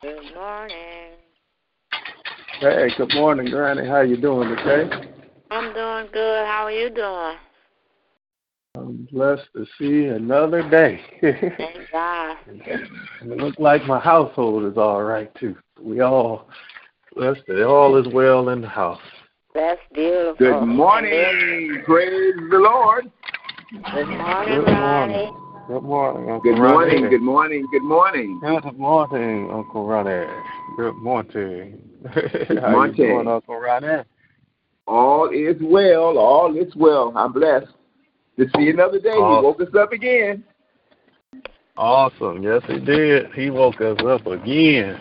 Good morning. Hey, good morning, Granny. How you doing today? I'm doing good. How are you doing? I'm blessed to see another day. Thank God. and it looks like my household is all right too. We all blessed that all is well in the house. That's beautiful. Good morning. Praise the Lord. Good morning, Good Ronnie. Good morning, Uncle Good morning. Ronnie. Good morning. Good morning. Good morning, Uncle Ronnie. Good morning. How morning. you doing, Uncle Ronnie? All is well. All is well. I'm blessed to see another day. Awesome. He woke us up again. Awesome. Yes, he did. He woke us up again.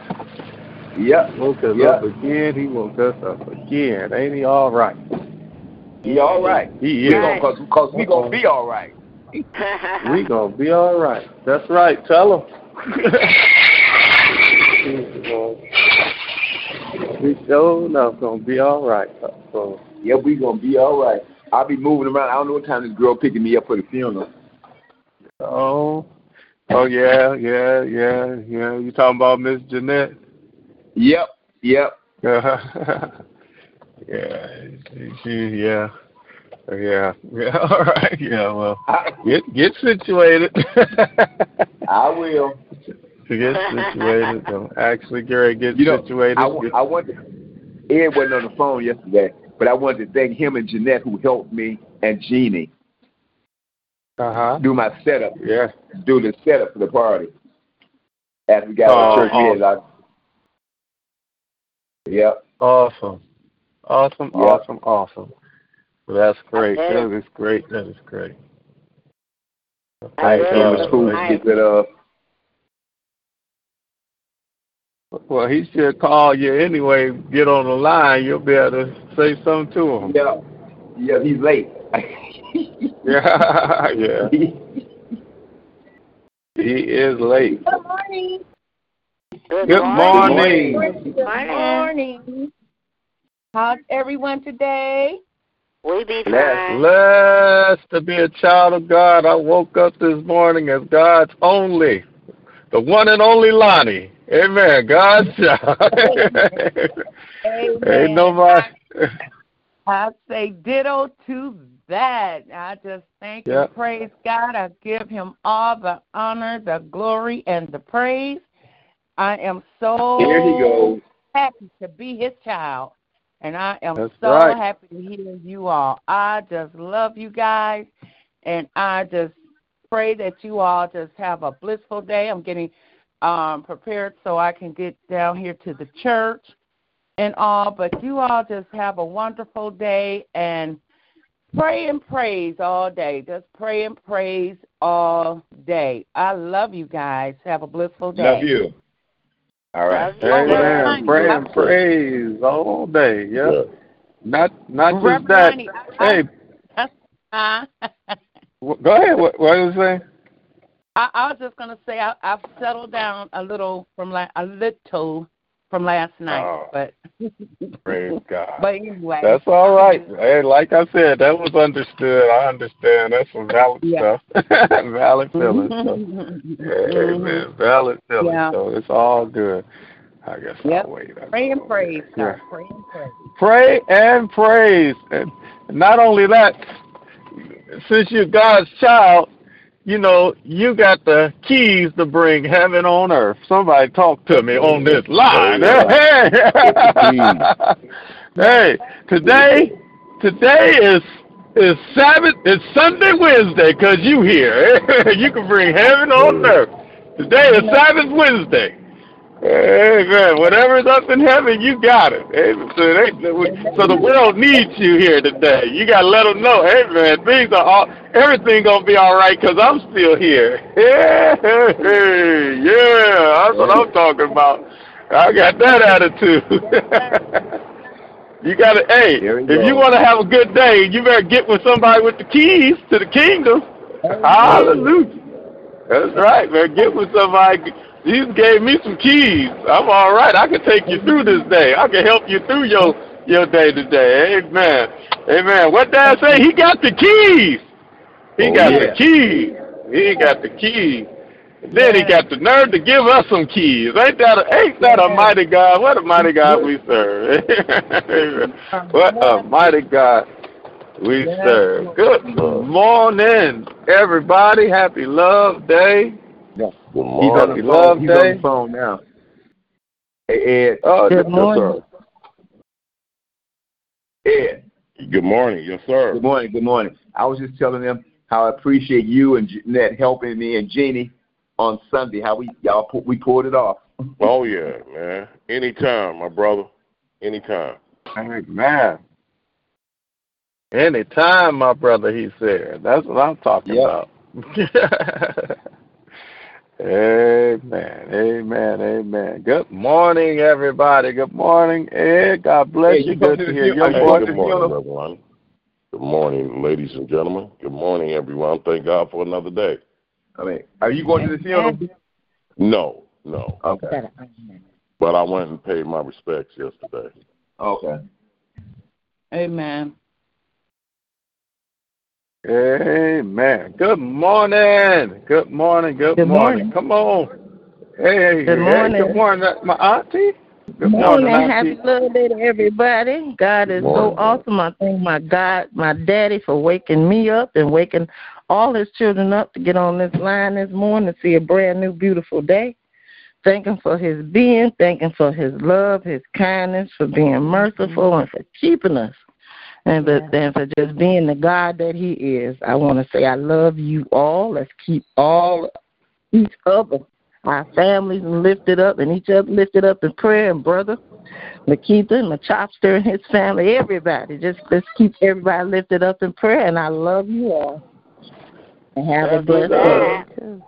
Yep. Woke us Yep. up again. He woke us up again. Ain't he all right? He all right. He is. cause, cause we gonna be all right. We gonna be all right. That's right. Tell them. we sure enough gonna be all right. So Yeah, we gonna be all right. I'll be moving around. I don't know what time this girl picking me up for the funeral. oh oh yeah, yeah, yeah, yeah. You talking about Miss Jeanette? Yep, yep. yeah, she, she yeah. Yeah, yeah, all right, yeah. Well, I, get get situated. I will. to get situated. I'm actually to get You know, situated. I, I want Ed wasn't on the phone yesterday, but I wanted to thank him and Jeanette who helped me and Jeannie uh huh. do my setup, Yeah. do the setup for the party. After we got Oh, our church awesome. I, yep. Awesome. Awesome. Yeah. Awesome. Awesome. Well, that's great. That is great. That is great. Well, I Thank will. Came God. to school to Nice. get that uh Well, he should call you anyway. Get on the line. You'll be able to say something to him. yeah. Yeah, he's late. Yeah. yeah. He is late. Good morning. Good, Good morning. morning. Good Morning. morning. How's everyone today? We be Bless. fine. Blessed to be a child of God. I woke up this morning as God's only, the one and only Lonnie. Amen. God's child. Amen. Ain't nobody. I say ditto to that. I just thank Yeah. and praise God. I give him all the honor, the glory, and the praise. I am so Here he goes. happy to be his child. And I am That's so right. happy to hear you all. I just love you guys. And I just pray that you all just have a blissful day. I'm getting um, prepared so I can get down here to the church and all. But you all just have a wonderful day and pray and praise all day. Just pray and praise all day. I love you guys. Have a blissful day. Love you. All right. Love. Amen. Pray and praise all day. Yeah. Yeah. Not not just that. Lonnie, Hey, Uh, w- go ahead. What, what was you saying? I, I was just gonna say I, I've settled down a little from like a little from last night, Oh. but Praise God. but anyway, That's all right. Hey, like I said, that was understood. I understand. That's some valid Yeah. stuff. valid feelings. So. Mm-hmm. Amen. Valid mm-hmm. feelings. Yeah. So it's all good. I guess Yep. I'll wait. I'll pray and praise, Yeah. Pray and praise. Pray and praise. And not only that, since you're God's child, you know, you got the keys to bring heaven on earth. Somebody talk to me on this line. Hey, hey, today, today is is Sabbath, it's Sunday, Wednesday, cause you here. you can bring heaven on earth. Today is Sabbath Wednesday. Amen. Whatever's up in heaven, you got it. Amen. So, they, so the world needs you here today. You got to let them know, hey man, things are all, everything gonna be all right because I'm still here. Yeah, yeah, that's what I'm talking about. I got that attitude. you got to, hey, if go. you want to have a good day, you better get with somebody with the keys to the kingdom. Hallelujah. That's right, man. Get with somebody. Jesus gave me some keys. I'm all right. I can take you through this day. I can help you through your your day today. Amen. Amen. What Dad say? He got the keys. He Oh, got yeah. the keys. He got the keys. And then he got the nerve to give us some keys. Ain't that a, ain't that a mighty God? What a mighty God we serve. what a mighty God we serve. Good morning, everybody. Happy Love Day. Good He's on the phone. He's on the phone now. Hey, Ed. Oh, Good yes, morning. Ed. Good morning. Yes, sir. Good morning. Good morning. I was just telling them how I appreciate you and Jeanette helping me and Jeannie on Sunday. How we y'all pu- we pulled it off. Oh yeah, man. Anytime, my brother. Anytime. Amen. Anytime, my brother, he said. That's what I'm talking Yep. about. amen. Amen. Amen. Good morning, everybody. Good morning, Ed. God bless Hey, you. you Good to to hear funeral. your Hey, voice. good morning, everyone. Good morning, ladies and gentlemen. Good morning, everyone. Thank God for another day. I mean, are you going to the funeral? No, no. Okay. But I went and paid my respects yesterday. Okay. Amen. Amen. Good morning. Good morning. Good, Good morning. morning. Come on. Hey, Good hey, morning. good morning, uh, my auntie. Good morning, morning, happy auntie. love day to everybody. God is so awesome. I thank my God, my daddy, for waking me up and waking all his children up to get on this line this morning to see a brand new, beautiful day. Thank him for his being, thank him for his love, his kindness, for being merciful, and for keeping us. And for, and for just being the God that He is. I want to say I love you all. Let's keep all each other, our families lifted up, and each other lifted up in prayer. And brother Makita and Machopster and his family, everybody, just let's keep everybody lifted up in prayer. And I love you all. And have a That's blessed what's day.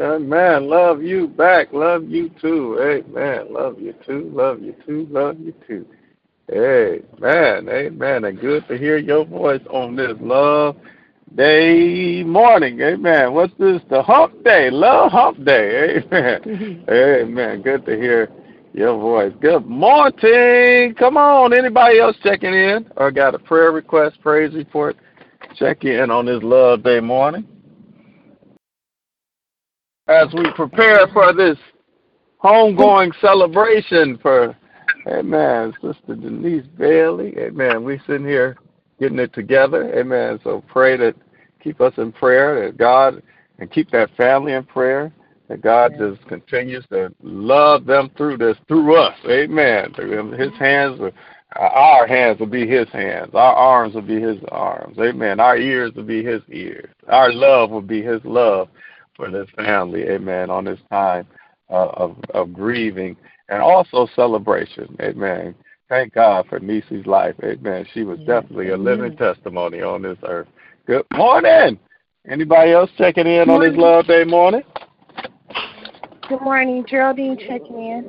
Amen. Love you back. Love you too. Amen. Love you too. Love you too. Love you too. Amen. Amen. And good to hear your voice on this love day morning. Amen. What's this? The hump day. Love hump day. Amen. Amen. Good to hear your voice. Good morning. Come on. Anybody else checking in or got a prayer request, praise report? Check in on this love day morning. As we prepare for this homegoing celebration for Amen. Sister Denise Bailey. Amen. We sitting here getting it together. Amen. So pray that keep us in prayer, that God and keep that family in prayer, that God just continues to love them through this, through us. Amen. His hands will our hands will be his hands. Our arms will be his arms. Amen. Our ears will be his ears. Our love will be his love for this family. Amen. On this time uh, of, of grieving and also celebration. Amen. Thank God for Nisi's life. Amen. She was definitely a living testimony on this earth. Good morning. Anybody else checking in on this Love Day morning? Good morning, Geraldine checking in.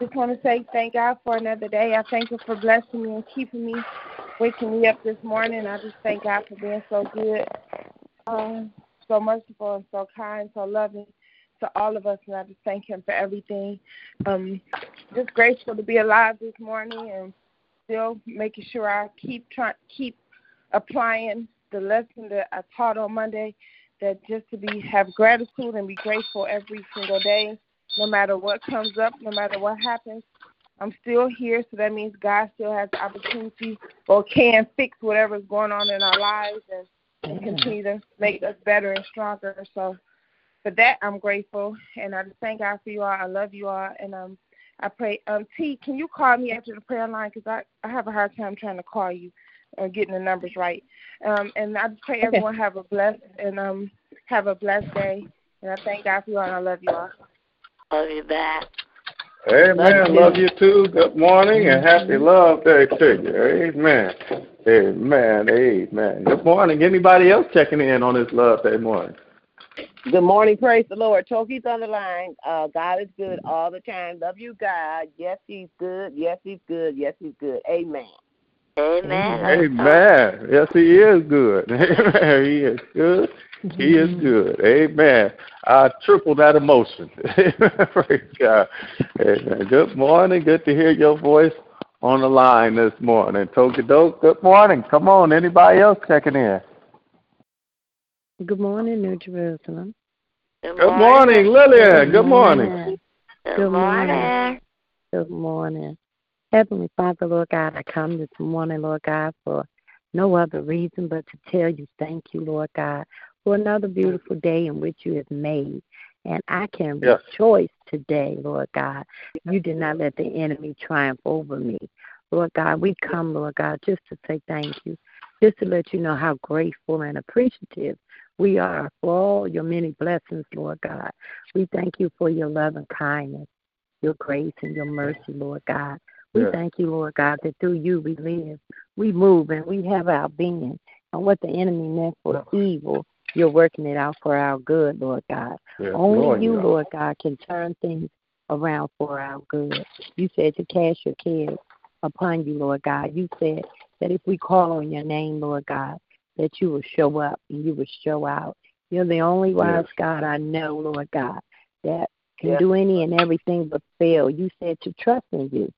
Just want to say thank God for another day. I thank Him for blessing me and keeping me, waking me up this morning. I just thank God for being so good, um, so merciful, and so kind, so loving to all of us. And I just thank Him for everything. Um, just grateful to be alive this morning and still making sure I keep trying, keep applying the lesson that I taught on Monday. That just to be have gratitude and be grateful every single day no matter what comes up, no matter what happens. I'm still here, so that means God still has the opportunity or can fix whatever's going on in our lives and continue to make us better and stronger. So for that, I'm grateful, and I just thank God for you all. I love you all, and um, I pray. Um, T, can you call me after the prayer line because I I have a hard time trying to call you, uh, getting the numbers right. Um, and I just pray everyone have a blessed and um have a blessed day, and I thank God for you all, and I love you all. Love you back. Amen. Love you too. Good morning and happy Love Day to you. Amen. Amen. Amen. Good morning. Anybody else checking in on this Love Day morning? Good morning, praise the Lord. Toki's on the line. Uh, God is good all the time. Love you, God. Yes, He's good. Yes, He's good. Yes, He's good. Amen. Amen. Amen. Yes, he is good. Amen. He is good. He is good. Amen. I triple that emotion. Praise God. Amen. Good morning. Good to hear your voice on the line this morning. Toki Doke, good morning. Come on. Anybody else checking in? Good morning, New Jerusalem. Good Good morning, Lillian. Good morning. Good morning. Good morning. Heavenly Father, Lord God, I come this morning, Lord God, for no other reason but to tell you thank you, Lord God, for another beautiful day in which you have made. And I can Yes. rejoice today, Lord God. You did not let the enemy triumph over me. Lord God, we come, Lord God, just to say thank you, just to let you know how grateful and appreciative we are for all your many blessings, Lord God. We thank you for your love and kindness, your grace and your mercy, Lord God. We Yeah. thank you, Lord God, that through you we live, we move, and we have our being. And what the enemy meant for evil, you're working it out for our good, Lord God. Yes, Only Lord, you, you. Lord God, can turn things around for our good. You said to cast your cares upon you, Lord God. You said that if we call on your name, Lord God, that you will show up and you will show out. You're the only wise Yes. God I know, Lord God, that can Yes. do any and everything but fail. You said to trust in you,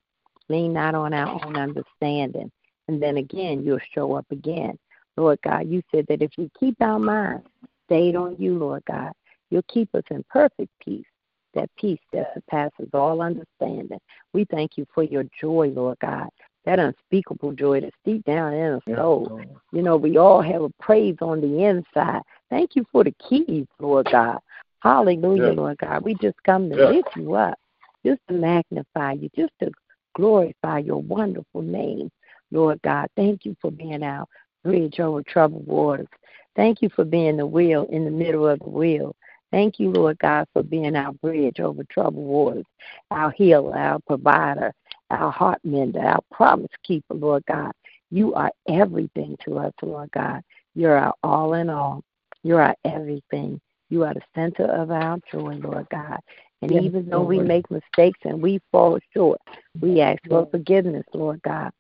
lean not on our own understanding. and then again you'll show up again. Lord God, you said that if we keep our minds stayed on you, Lord God, you'll keep us in perfect peace, that peace that surpasses all understanding. We thank you for your joy, Lord God, that unspeakable joy that's deep down in our soul. You know, we all have a praise on the inside. Thank you for the keys, Lord God. Hallelujah, Yeah. Lord God. We just come to Yeah. lift you up, just to magnify you, just to glorify your wonderful name, Lord God. Thank you for being our bridge over troubled waters. Thank you for being the wheel in the middle of the wheel. Thank you, Lord God, for being our bridge over troubled waters, our healer, our provider, our heart mender, our promise keeper, Lord God. You are everything to us, Lord God. You're our all in all. You're our everything. You are the center of our joy, Lord God. And Yes, even though we make mistakes and we fall short, we ask for forgiveness, Lord God.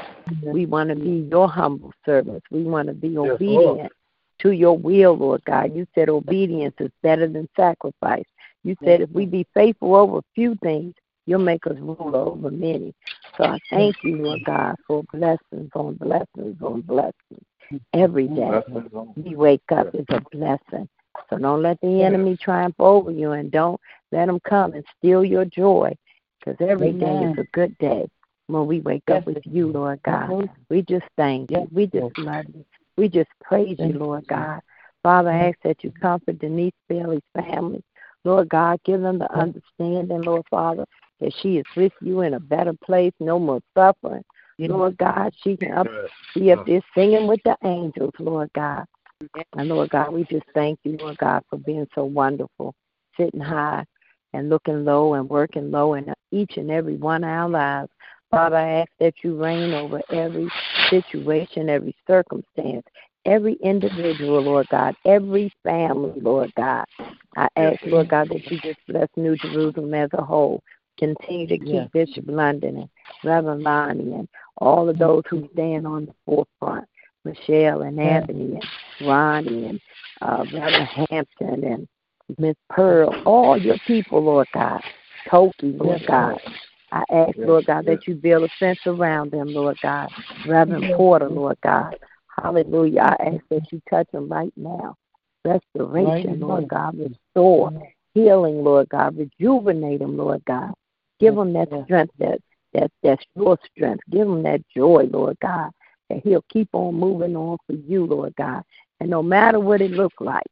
We want to be your humble servants. We want to be Lord. obedient to your will, Lord God. You said obedience is better than sacrifice. You said if we be faithful over a few things, you'll make us rule over many. So I thank you, Lord God, for blessings on blessings on blessings every day. We wake up is a blessing. So don't let the enemy triumph over you and don't let him come and steal your joy because every day is a good day when we wake up with you, Lord God. We just thank you. We just love you. We just praise you, Lord God. Father, I ask that you comfort Denise Bailey's family. Lord God, give them the understanding, Lord Father, that she is with you in a better place, no more suffering. Lord God, she can up, be up there singing with the angels, Lord God. And Lord God, we just thank you, Lord God, for being so wonderful, sitting high and looking low and working low in each and every one of our lives. Father, I ask that you reign over every situation, every circumstance, every individual, Lord God, every family, Lord God. I ask, Lord God, that you just bless New Jerusalem as a whole. Continue to keep Yes. Bishop London and Reverend Lonnie and all of those who stand on the forefront. Michelle and Yes. Anthony and Ronnie and uh, Reverend Hampton and Miss Pearl, all your people, Lord God. Toki, Lord Yes, God. I ask, Yes, Lord God, yes. that you build a fence around them, Lord God. Reverend Porter, Lord God. Hallelujah. I ask that you touch them right now. Restoration, Right Lord. God. Restore. Healing, Lord God. Rejuvenate them, Lord God. Give them that strength that, that that's your strength. Give them that joy, Lord God. That he'll keep on moving on for you, Lord God. And no matter what it looks like,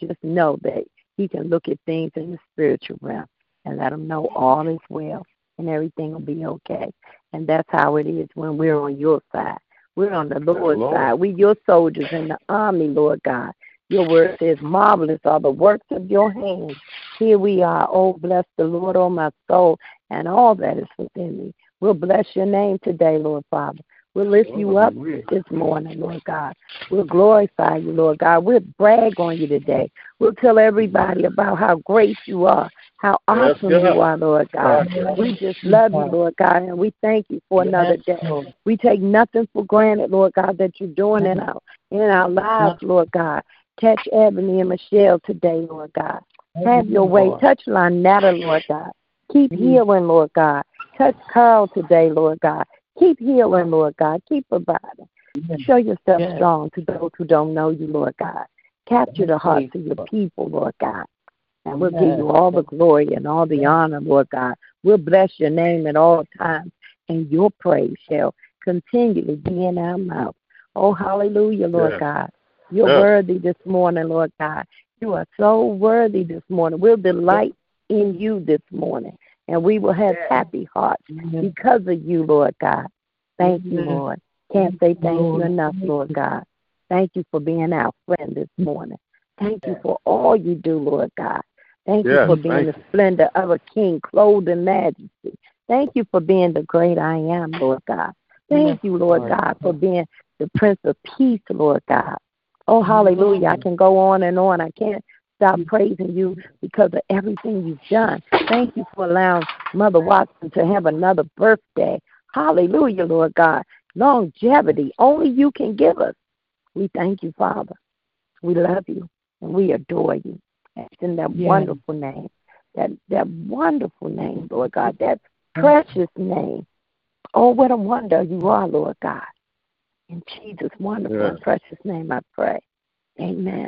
just know that he can look at things in the spiritual realm and let him know all is well and everything will be okay. And that's how it is when we're on your side. We're on the Lord's Lord. side. We're your soldiers in the army, Lord God. Your word says, marvelous are the works of your hands. Here we are. Oh, bless the Lord, oh my soul, and all that is within me. We'll bless your name today, Lord Father. We'll lift you up this morning, Lord God. We'll glorify you, Lord God. We'll brag on you today. We'll tell everybody about how great you are, how awesome you are, Lord God. Yes. We just love you, Lord God, and we thank you for another day. We take nothing for granted, Lord God, that you're doing in our in our lives, Lord God. Touch Ebony and Michelle today, Lord God. Have your way. Touch Lynetta, Lord God. Keep healing, Lord God. Touch Carl today, Lord God. Keep healing, Lord God. Keep providing. Show yourself Yes. strong to those who don't know you, Lord God. Capture the hearts of your people, Lord God. And we'll give you all the glory and all the honor, Lord God. We'll bless your name at all times, and your praise shall continually be in our mouth. Oh, hallelujah, Lord Yes. God. You're Yes. worthy this morning, Lord God. You are so worthy this morning. We'll delight in you this morning, and we will have happy hearts because of you, Lord God. Thank you, Lord. Can't say thank you enough, Lord God. Thank you for being our friend this morning. Thank you for all you do, Lord God. Thank you Yes, for being the you. splendor of a king clothed in majesty. Thank you for being the great I am, Lord God. Thank you, Lord Lord. God, for being the Prince of Peace, Lord God. Oh, hallelujah. I can go on and on. I can't stop praising you because of everything you've done. Thank you for allowing Mother Watson to have another birthday. Hallelujah, Lord God. Longevity, only you can give us. We thank you, Father. We love you and we adore you. It's in that Yes. wonderful name, that that wonderful name, Lord God, that precious name. Oh, what a wonder you are, Lord God. In Jesus' wonderful Yeah. and precious name I pray. Amen.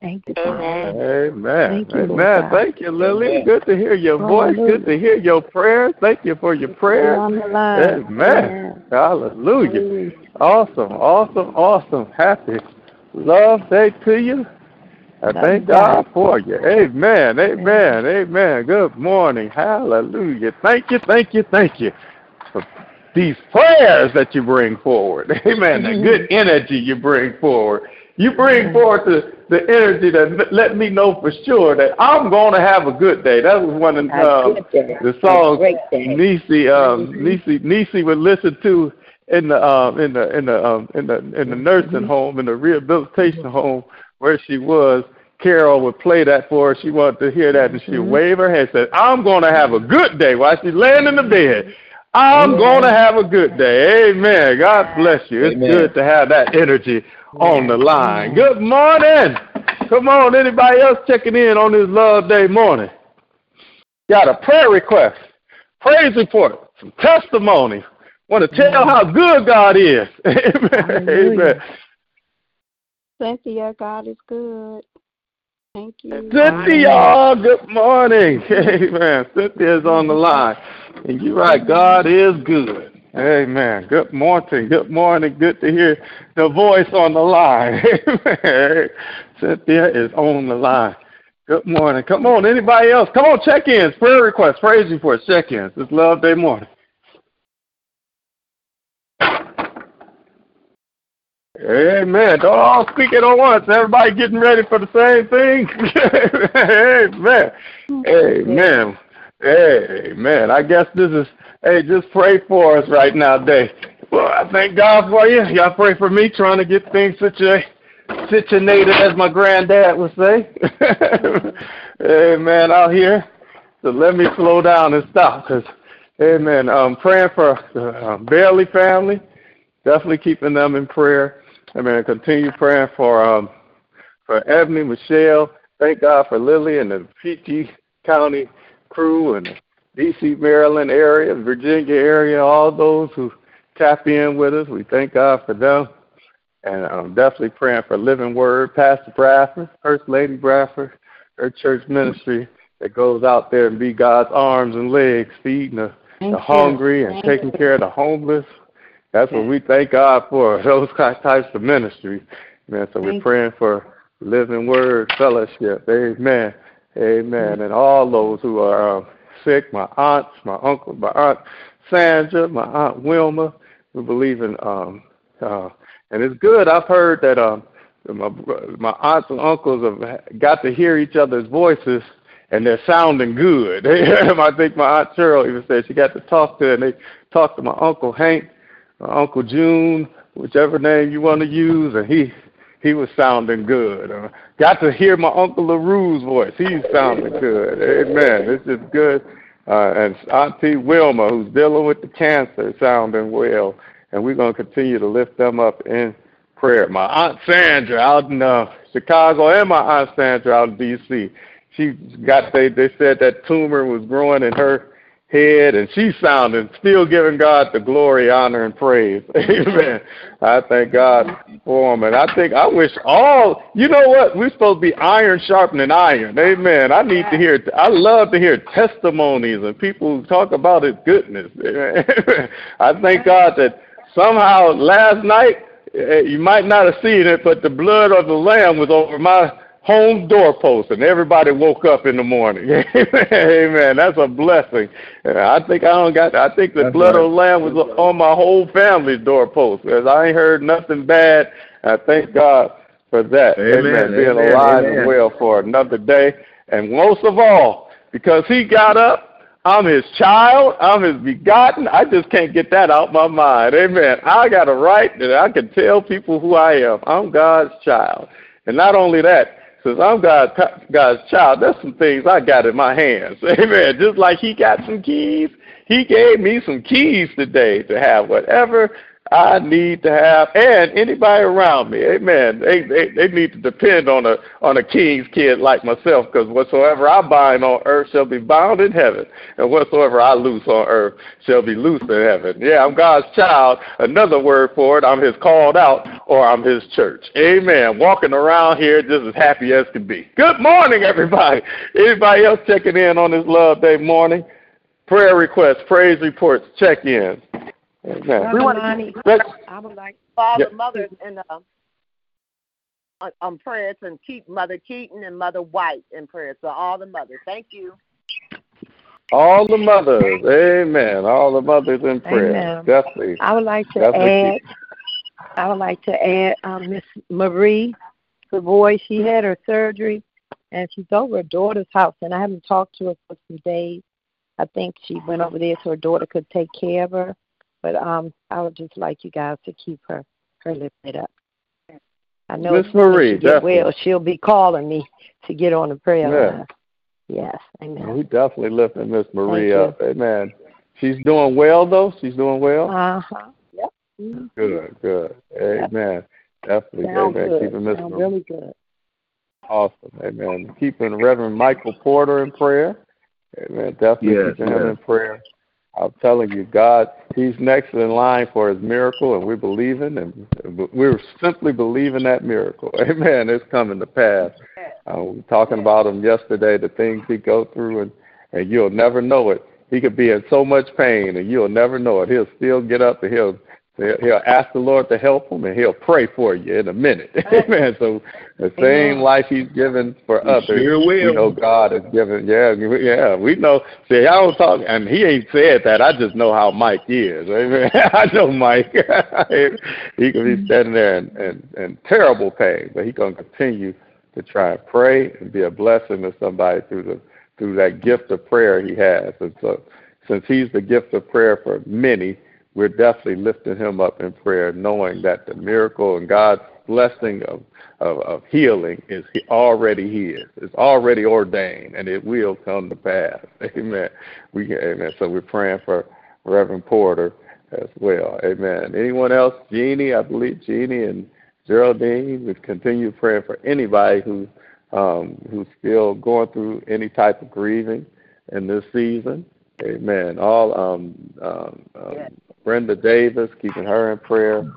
Thank you, Father. Amen. Thank you, Lord Amen. God. Thank you, Lily. Good to hear your voice. Good to hear your prayers. Thank you for your prayers. on the line. Amen. Hallelujah. Awesome. Awesome. Awesome. Happy love day to you. I Love thank God God. for you. Amen. Amen. Amen. Good morning. Hallelujah. Thank you. Thank you. Thank you for these prayers that you bring forward. Amen. The good energy you bring forward. You bring forth the, the energy that let me know for sure that I'm going to have a good day. That was one of um, the songs. Nisi um Nisi Nisi would listen to in the um in the in the um in the in the nursing home in the rehabilitation home where she was. Carol would play that for her. She wanted to hear that, and she would wave her hand, and said, "I'm going to have a good day." While she's laying in the bed, I'm going to have a good day. Amen. God bless you. It's Amen. good to have that energy on the line. Good morning. Come on, anybody else checking in on this Love Day morning? Got a prayer request, praise report, some testimony. Want to tell how good God is. Amen. Amen. Cynthia, God is good. Thank you. Cynthia, good morning. Amen. Cynthia's on the line. And you're right, God is good. Amen. Good morning. Good morning. Good to hear the voice on the line. Amen. Cynthia is on the line. Good morning. Come on, anybody else? Come on, check-ins, prayer requests, praise reports, check-ins. It's Love Day morning. Amen. Don't all speak it at once. Everybody getting ready for the same thing. Amen. Amen. Amen. I guess this is, hey, just pray for us right now, Day. Well, I thank God for you. Y'all pray for me trying to get things situated, situated as my granddad would say. Amen. Out here. So let me slow down and stop because, amen. Um, praying for the um, Bailey family. Definitely keeping them in prayer. Amen. Continue praying for um for Ebony, Michelle. Thank God for Lily and the PG County crew and the DC, Maryland area, Virginia area, all those who tap in with us. We thank God for them. And I'm definitely praying for Living Word, Pastor Bradford, First Lady Bradford, her church ministry that goes out there and be God's arms and legs, feeding the, the hungry and Thank taking you. care of the homeless. That's what we thank God for, those types of ministry. Man, so we're praying for Living Word Fellowship. Amen. Amen. And all those who are um, sick, my aunts, my uncle, my aunt Sandra, my aunt Wilma, we believe in um uh and it's good. I've heard that um my my aunts and uncles have got to hear each other's voices and they're sounding good. I think my aunt Cheryl even said she got to talk to and they talked to my uncle Hank, my uncle June, whichever name you want to use, and he he was sounding good. Uh, got to hear my uncle LaRue's voice. He's sounding good. Amen. This is good. Uh, and Auntie Wilma, who's dealing with the cancer, sounding well. And we're going to continue to lift them up in prayer. My Aunt Sandra out in uh, Chicago and my Aunt Sandra out in D.C. She got, they, they said that tumor was growing in her head, and she's sounding, still giving God the glory, honor, and praise. Amen. I thank God for him. And I think, I wish all, you know what? We're supposed to be iron sharpening iron. Amen. I need to hear, I love to hear testimonies and people who talk about his goodness. Amen. I thank God that somehow last night, eh, you might not have seen it, but the blood of the Lamb was over my home doorpost, and everybody woke up in the morning. Amen. That's a blessing. I think I don't got. I think the That's blood right. of the Lamb was on my whole family's doorpost, because I ain't heard nothing bad. I thank God for that. Amen. Being Amen. alive Amen. and well for another day, and most of all, because He got up. I'm his child. I'm his begotten. I just can't get that out of my mind. Amen. I got a right that I can tell people who I am. I'm God's child. And not only that, since I'm God's, God's child, there's some things I got in my hands. Amen. Just like he got some keys, he gave me some keys today to have whatever I need to have, and anybody around me. Amen. They they, they need to depend on a on a king's kid like myself, because whatsoever I bind on earth shall be bound in heaven, and whatsoever I loose on earth shall be loosed in heaven. Yeah, I'm God's child. Another word for it, I'm His called out, or I'm His church. Amen. Walking around here just as happy as can be. Good morning, everybody. Anybody else checking in on this Love Day morning? Prayer requests, praise reports, check-ins. Amen. We want to. I would like Father, Yeah. Mother, and uh, on, on prayers and keep Mother Keaton and Mother White in prayers. So all the mothers. Thank you. All the mothers, amen. All the mothers in prayer. Definitely. I would like to Definitely add. I would like to add um, Miss Marie, the boy. She had her surgery, and she's over her daughter's house, and I haven't talked to her for some days. I think she went over there so her daughter could take care of her. But um, I would just like you guys to keep her her lifted up. I know Miss as soon as Marie, she get well, she'll be calling me to get on the prayer Yeah. line. Yes, amen. We definitely lifting Miss Marie you. up. Amen. She's doing well though. She's doing well. Uh huh. Yep. Good, good. Amen. Definitely. Sound amen. good. Keeping Miss Sound Marie. really good. Awesome. Amen. Keeping Reverend Michael Porter in prayer. Amen. Definitely Yes, keeping him in prayer. I'm telling you, God, He's next in line for His miracle, and we're believing, and we're simply believing that miracle. Amen. It's coming to pass. Uh, we were talking about him yesterday, the things he go through, and and you'll never know it. He could be in so much pain, and you'll never know it. He'll still get up and he'll he'll he'll ask the Lord to help him, and he'll pray for you in a minute. Amen. So the same life He's given for He others, sure will. we know God has given. Yeah, we- yeah, we know. See, I don't talk, and he ain't said that. I just know how Mike is. Amen. I know Mike. he could be mm-hmm. standing there in, in, in terrible pain, but he's gonna continue to try and pray and be a blessing to somebody through the through that gift of prayer he has. And so, since he's the gift of prayer for many, we're definitely lifting him up in prayer, knowing that the miracle and God's blessing of of, of healing is already his. It's already ordained, and it will come to pass. Amen. We amen. So we're praying for Reverend Porter as well. Amen. Anyone else? Jeannie, I believe Jeannie and Geraldine. We continue praying for anybody who um, who's still going through any type of grieving in this season. Amen. All um, um, um, Brenda Davis, keeping her in prayer.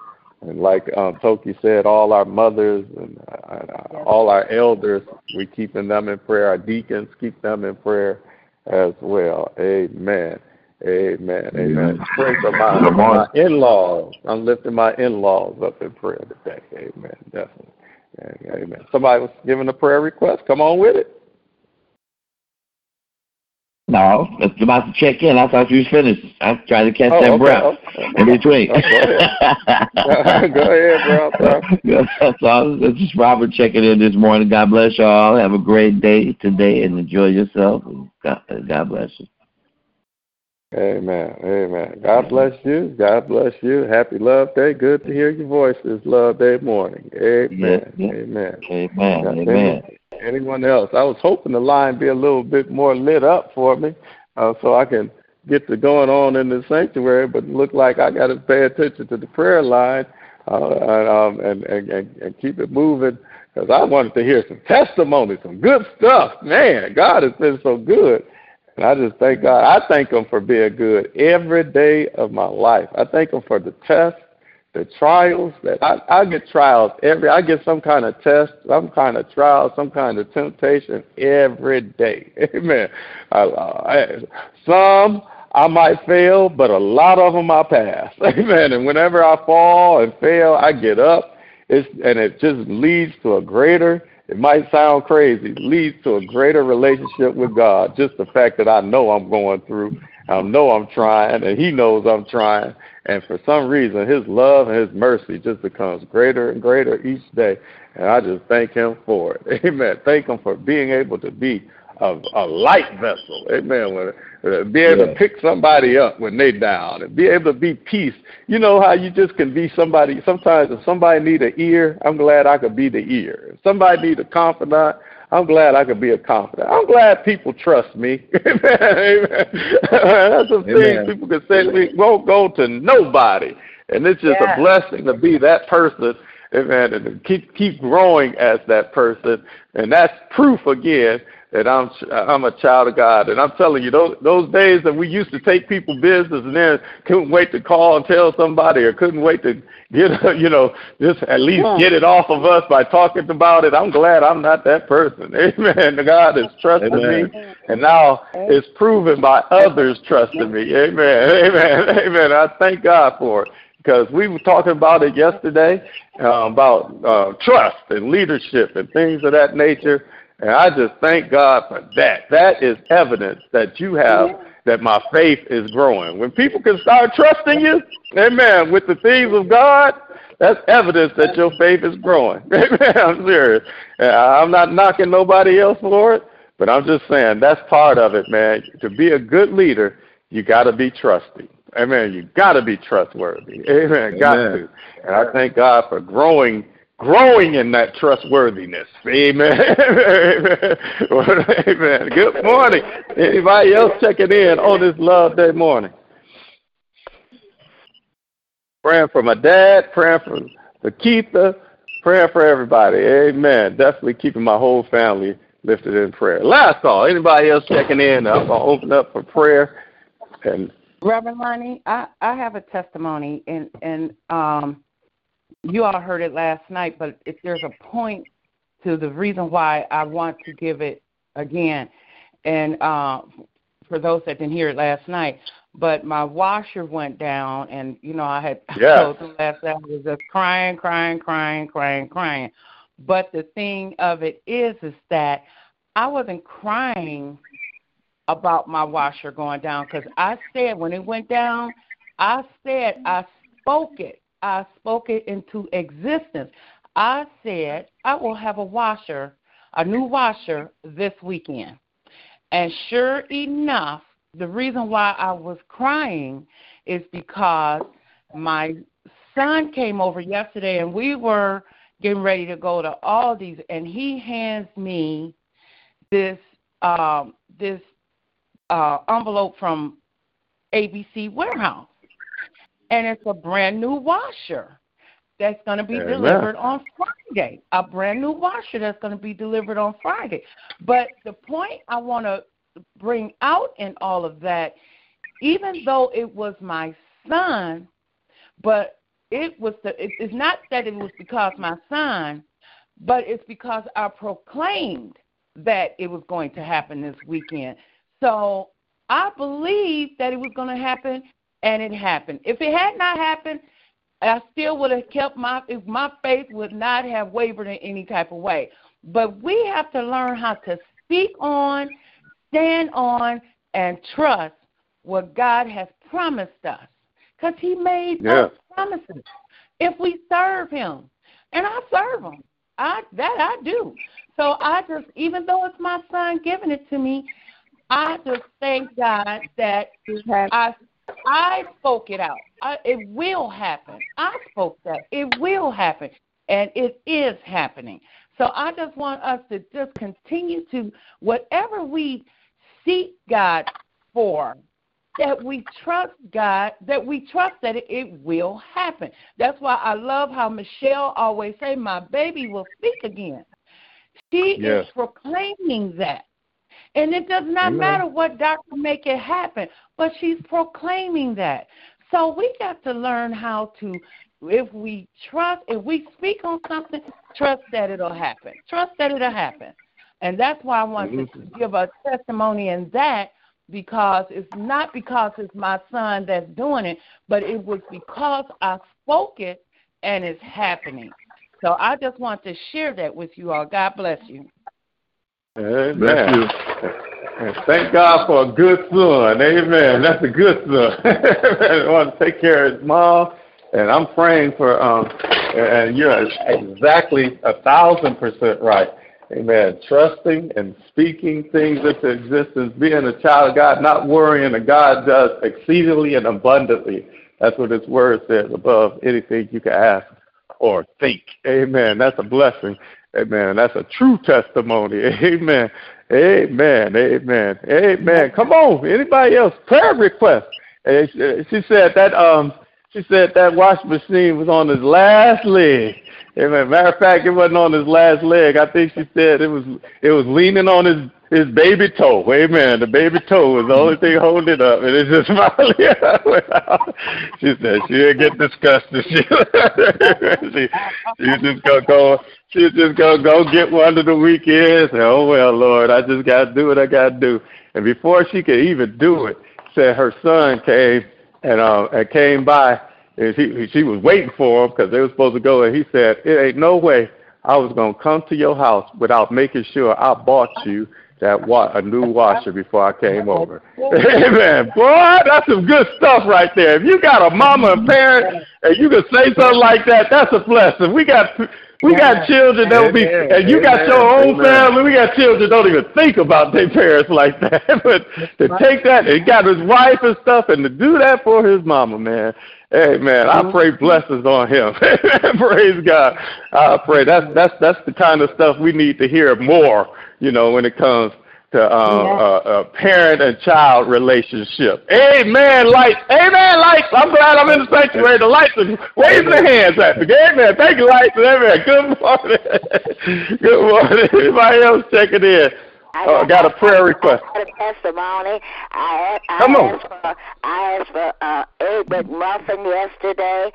And like um, Toki said, all our mothers and uh, all our elders, we keeping them in prayer. Our deacons, keep them in prayer as well. Amen. Amen. Amen. Pray for my, my in-laws. I'm lifting my in-laws up in prayer today. Amen. Definitely. Amen. Somebody was giving a prayer request. Come on with it. No, that's about to check in. I thought you was finished. I was trying to catch Oh, that okay, breath oh, okay. in between. Oh, go ahead. Go ahead, bro. That's all. This is Robert checking in this morning. God bless you all. Have a great day today and enjoy yourself. God, God bless you. Amen. Amen. God bless you. God bless you. Happy Love Day. Good to hear your voice this Love Day morning. Amen. Yeah, yeah. Amen. Amen. Now, Amen. Any- Anyone else? I was hoping the line be a little bit more lit up for me, uh, so I can get to going on in the sanctuary. But it looked like I got to pay attention to the prayer line uh, and, um, and, and and keep it moving because I wanted to hear some testimony, some good stuff. Man, God has been so good. And I just thank God. I thank Him for being good every day of my life. I thank Him for the tests, the trials that I, I get trials every. I get some kind of test, some kind of trial, some kind of temptation every day. Amen. I, I, some I might fail, but a lot of them I pass. Amen. And whenever I fall and fail, I get up. It's and it just leads to a greater it might sound crazy, leads to a greater relationship with God. Just the fact that I know I'm going through, I know I'm trying, and He knows I'm trying. And for some reason, His love and His mercy just becomes greater and greater each day. And I just thank Him for it. Amen. Thank Him for being able to be a, a light vessel. Amen. When, uh, be able to pick somebody up when they down and be able to be peace. You know how you just can be somebody. Sometimes if somebody need an ear, I'm glad I could be the ear. If somebody need a confidant, I'm glad I could be a confidant. I'm glad people trust me. Amen. Amen. That's some Amen. things people can say to me. Won't go to nobody And it's just Yeah. a blessing to be that person, amen, and to keep keep growing as that person. And that's proof again that I'm I'm a child of God. And I'm telling you, those those days that we used to take people business and then couldn't wait to call and tell somebody or couldn't wait to get you know just at least get it off of us by talking about it. I'm glad I'm not that person. Amen. God has trusted Amen. me, and now it's proven by others trusting me. Amen. Amen. Amen. I thank God for it because we were talking about it yesterday uh, about uh, trust and leadership and things of that nature. And I just thank God for that. That is evidence that you have that my faith is growing. When people can start trusting you, amen, with the things of God, that's evidence that your faith is growing. Amen. I'm serious. I'm not knocking nobody else for it, but I'm just saying that's part of it, man. To be a good leader, you got to be trusting. Amen. You got to be trustworthy. Amen. Got to. And I thank God for growing growing in that trustworthiness. Amen. Amen. Good morning. Anybody else checking in on this Love Day morning? Praying for my dad, praying for, for Keitha, praying for everybody. Amen. Definitely keeping my whole family lifted in prayer. Last call. Anybody else checking in? I'm to open up for prayer. And Reverend Lonnie, I, I have a testimony, and and um, you all heard it last night, but if there's a point to the reason why I want to give it again, and uh, for those that didn't hear it last night, but my washer went down, and you know I had Yeah. told them last night I was just crying, crying, crying, crying, crying. But the thing of it is, is that I wasn't crying about my washer going down because I said when it went down, I said I spoke it. I spoke it into existence. I said I will have a washer, a new washer this weekend. And sure enough, the reason why I was crying is because my son came over yesterday and we were getting ready to go to Aldi's and he hands me this um this uh envelope from ABC Warehouse. And it's a brand new washer that's going to be Amen. delivered on Friday. A brand new washer that's going to be delivered on Friday. But the point I want to bring out in all of that, even though it was my son, but it was the it, it's not that it was because my son, but it's because I proclaimed that it was going to happen this weekend. So I believed that it was going to happen, and it happened. If it had not happened, I still would have kept my if my faith would not have wavered in any type of way. But we have to learn how to speak on, stand on, and trust what God has promised us, because He made Yeah. us promises. If we serve Him, and I serve Him, I that I do. So I just, even though it's my son giving it to me, I just thank God that I I spoke it out. I, it will happen. I spoke that. It will happen. And it is happening. So I just want us to just continue to, whatever we seek God for, that we trust God, that we trust that it, it will happen. That's why I love how Michelle always say, my baby will speak again. She Yes. is proclaiming that. And it does not Amen. matter what doctor make it happen, but she's proclaiming that. So we got to learn how to, if we trust, if we speak on something, trust that it'll happen. Trust that it'll happen. And that's why I want to mm-hmm. give a testimony in that because it's not because it's my son that's doing it, but it was because I spoke it and it's happening. So I just want to share that with you all. God bless you. Amen. Bless you. And thank God for a good son. Amen. That's a good son. I want to take care of his mom, and I'm praying for. Um, and you're exactly a thousand percent right. Amen. Trusting and speaking things into existence, being a child of God, not worrying that God does exceedingly and abundantly. That's what His Word says above anything you can ask or think. Amen. That's a blessing. Amen. That's a true testimony. Amen. Amen. Amen. Amen. Come on. Anybody else? Prayer request. And she said that um she said that wash machine was on his last leg. Amen. Matter of fact, it wasn't on his last leg. I think she said it was it was leaning on his his baby toe. Amen. The baby toe was the only thing holding it up, and it just finally out. She said she'll get disgusted. She, she, she's just gonna go. She's just gonna go get one of the weekends. And, oh well, Lord, I just gotta do what I gotta do. And before she could even do it, said her son came and uh, and came by, and she she was waiting for him because they were supposed to go. And he said, "It ain't no way I was gonna come to your house without making sure I bought you." That wa- a new washer before I came over. Amen. Boy, that's some good stuff right there. If you got a mama and parent and you can say something like that, that's a blessing. We got we got children that will be and you got your own family, we got children that don't even think about their parents like that. but to take that and got his wife and stuff and to do that for his mama, man. Hey man, I mm-hmm. pray blessings on him. Praise God. I pray that's that's that's the kind of stuff we need to hear more you know, when it comes to uh, yeah. uh, uh, parent and child relationship. Amen. Lights. Amen. Lights. I'm glad I'm in the sanctuary. The lights are waving their hands at me. Amen. Thank you, lights. Amen. Good morning. Good morning. Anybody else checking in? I uh, got, got a prayer request. I got a testimony. I, I Come on. asked for I asked for uh, egg McMuffin yesterday,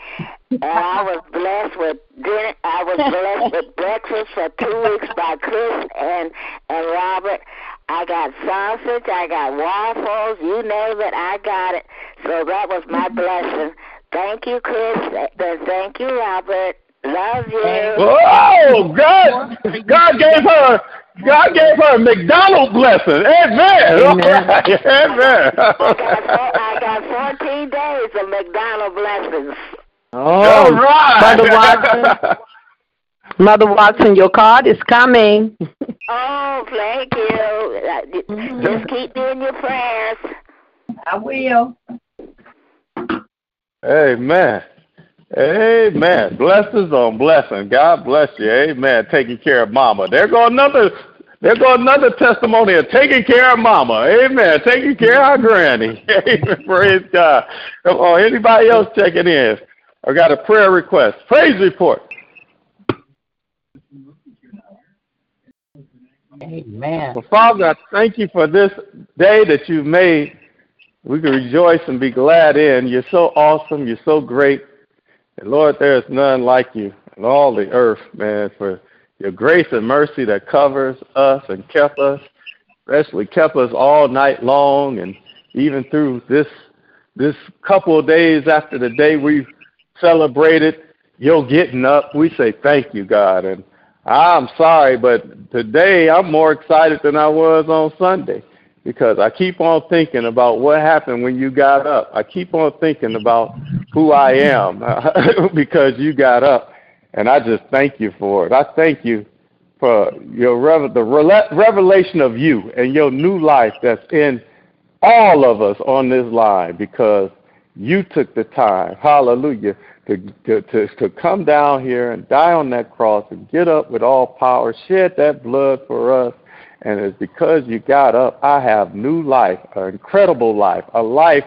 and I was blessed with dinner. I was blessed with breakfast for two weeks by Chris and and Robert. I got sausage. I got waffles. You name it, I got it. So that was my blessing. Thank you, Chris. Thank you, Robert. Love you. Oh, God! God gave her God gave her a McDonald blessing. Amen. Amen. Amen. I got 14 days of McDonald blessings. Oh, All right. Mother Watson. Mother Watson, your card is coming. Oh, thank you. Mm-hmm. Just keep me in your prayers. I will. Amen. Amen. Blessings on blessing. God bless you. Amen. Taking care of mama. There go another there go another testimony of taking care of mama. Amen. Taking care of our granny. Amen. Praise God. Come on, anybody else checking in? I got a prayer request. Praise report. Amen. Well, Father, I thank you for this day that you've made. We can rejoice and be glad in. You're so awesome. You're so great. And Lord, there is none like you in all the earth, man, for your grace and mercy that covers us and kept us, especially kept us all night long and even through this this couple of days after the day we celebrated your getting up. We say thank you, God. And I'm sorry, but today I'm more excited than I was on Sunday because I keep on thinking about what happened when you got up. I keep on thinking about who I am because you got up, and I just thank you for it. I thank you for your the revelation of you and your new life that's in all of us on this line because you took the time, hallelujah, to, to, to, to come down here and die on that cross and get up with all power, shed that blood for us and it's because you got up, I have new life, an incredible life, a life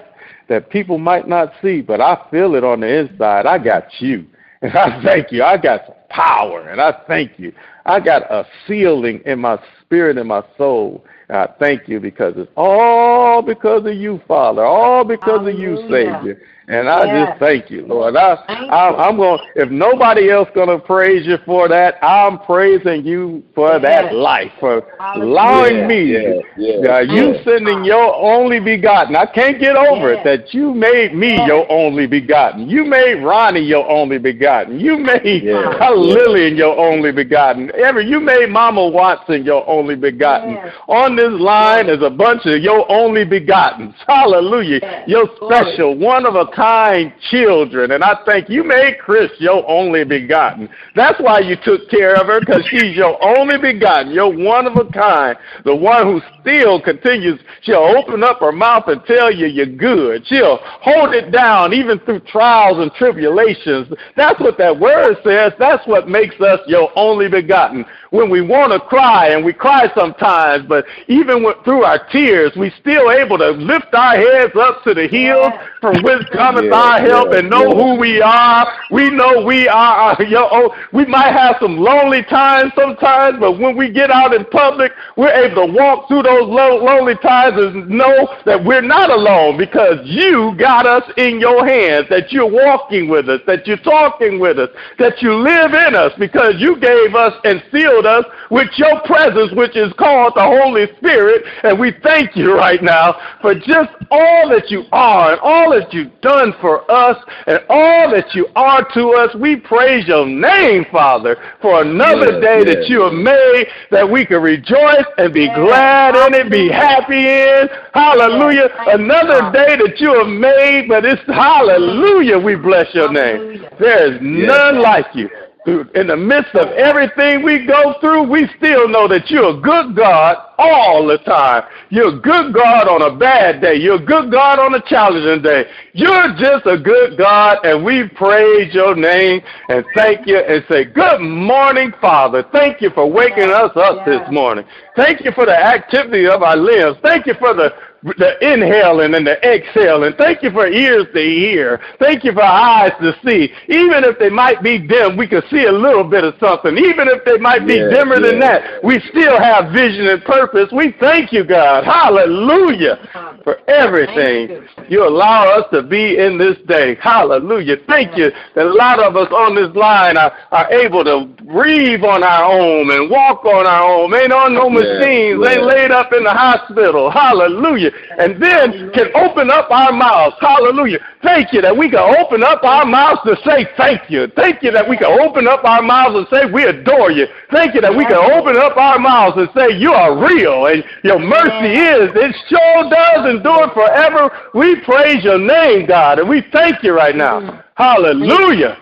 that people might not see, but I feel it on the inside. I got you. And I thank you. I got some power, and I thank you. I got a feeling in my spirit and my soul. And I thank you because it's all because of you, Father, all because Hallelujah. of you, Savior. And I yes. just thank you, Lord. I, I, I'm going. If nobody else going to praise you for that, I'm praising you for yes. that life, for allowing yeah, me, yeah, yeah. Uh, you sending your only begotten. I can't get over it that you made me your only begotten. You made Ronnie your only begotten. You made yeah, Lillian your only begotten. Ever you made Mama Watson your only begotten. On this line is a bunch of your only begotten. Hallelujah. Your special, one of a kind children. And I think you made Chris your only begotten. That's why you took care of her, because she's your only begotten. You're one of a kind. The one who still continues. She'll open up her mouth and tell you you're good. She'll hold it down even through trials and tribulations. That's what that word says. That's what makes us your only begotten when we want to cry, and we cry sometimes, but even with, through our tears, we still able to lift our heads up to the hills from which cometh Yeah, our help yeah, and know yeah. who we are. We know we are, yo, oh, we might have some lonely times sometimes, but when we get out in public, we're able to walk through those lo- lonely times and know that we're not alone because you got us in your hands, that you're walking with us, that you're talking with us, that you live in us because you gave us and sealed us with your presence, which is called the Holy Spirit. And we thank you right now for just all that you are and all that you've done for us and all that you are to us. We praise your name, Father, for another Yes, day yes. that you have made that we can rejoice and be glad in it, be happy in. Hallelujah. Another day that you have made, but it's hallelujah. We bless your name. There is none like you. In the midst of everything we go through, we still know that you're a good God all the time. You're a good God on a bad day. You're a good God on a challenging day. You're just a good God, and we praise your name and thank you and say, Good morning, Father. Thank you for waking us up this morning. Thank you for the activity of our limbs. Thank you for the the inhaling and the exhaling. Thank you for ears to hear. Thank you for eyes to see. Even if they might be dim, we can see a little bit of something. Even if they might be Yeah, dimmer than that, we still have vision and purpose. We thank you, God. Hallelujah for everything you allow us to be in this day. Hallelujah. Thank you that a lot of us on this line are, are able to breathe on our own and walk on our own. Ain't on no Yeah, machines. yeah. Ain't laid up in the hospital. Hallelujah. And then can open up our mouths. Hallelujah. Thank you that we can open up our mouths to say thank you. Thank you that we can open up our mouths and say we adore you. Thank you that we can open up our mouths and say you are real and your mercy is. It sure does endure forever. We praise your name, God, and we thank you right now. Mm. Hallelujah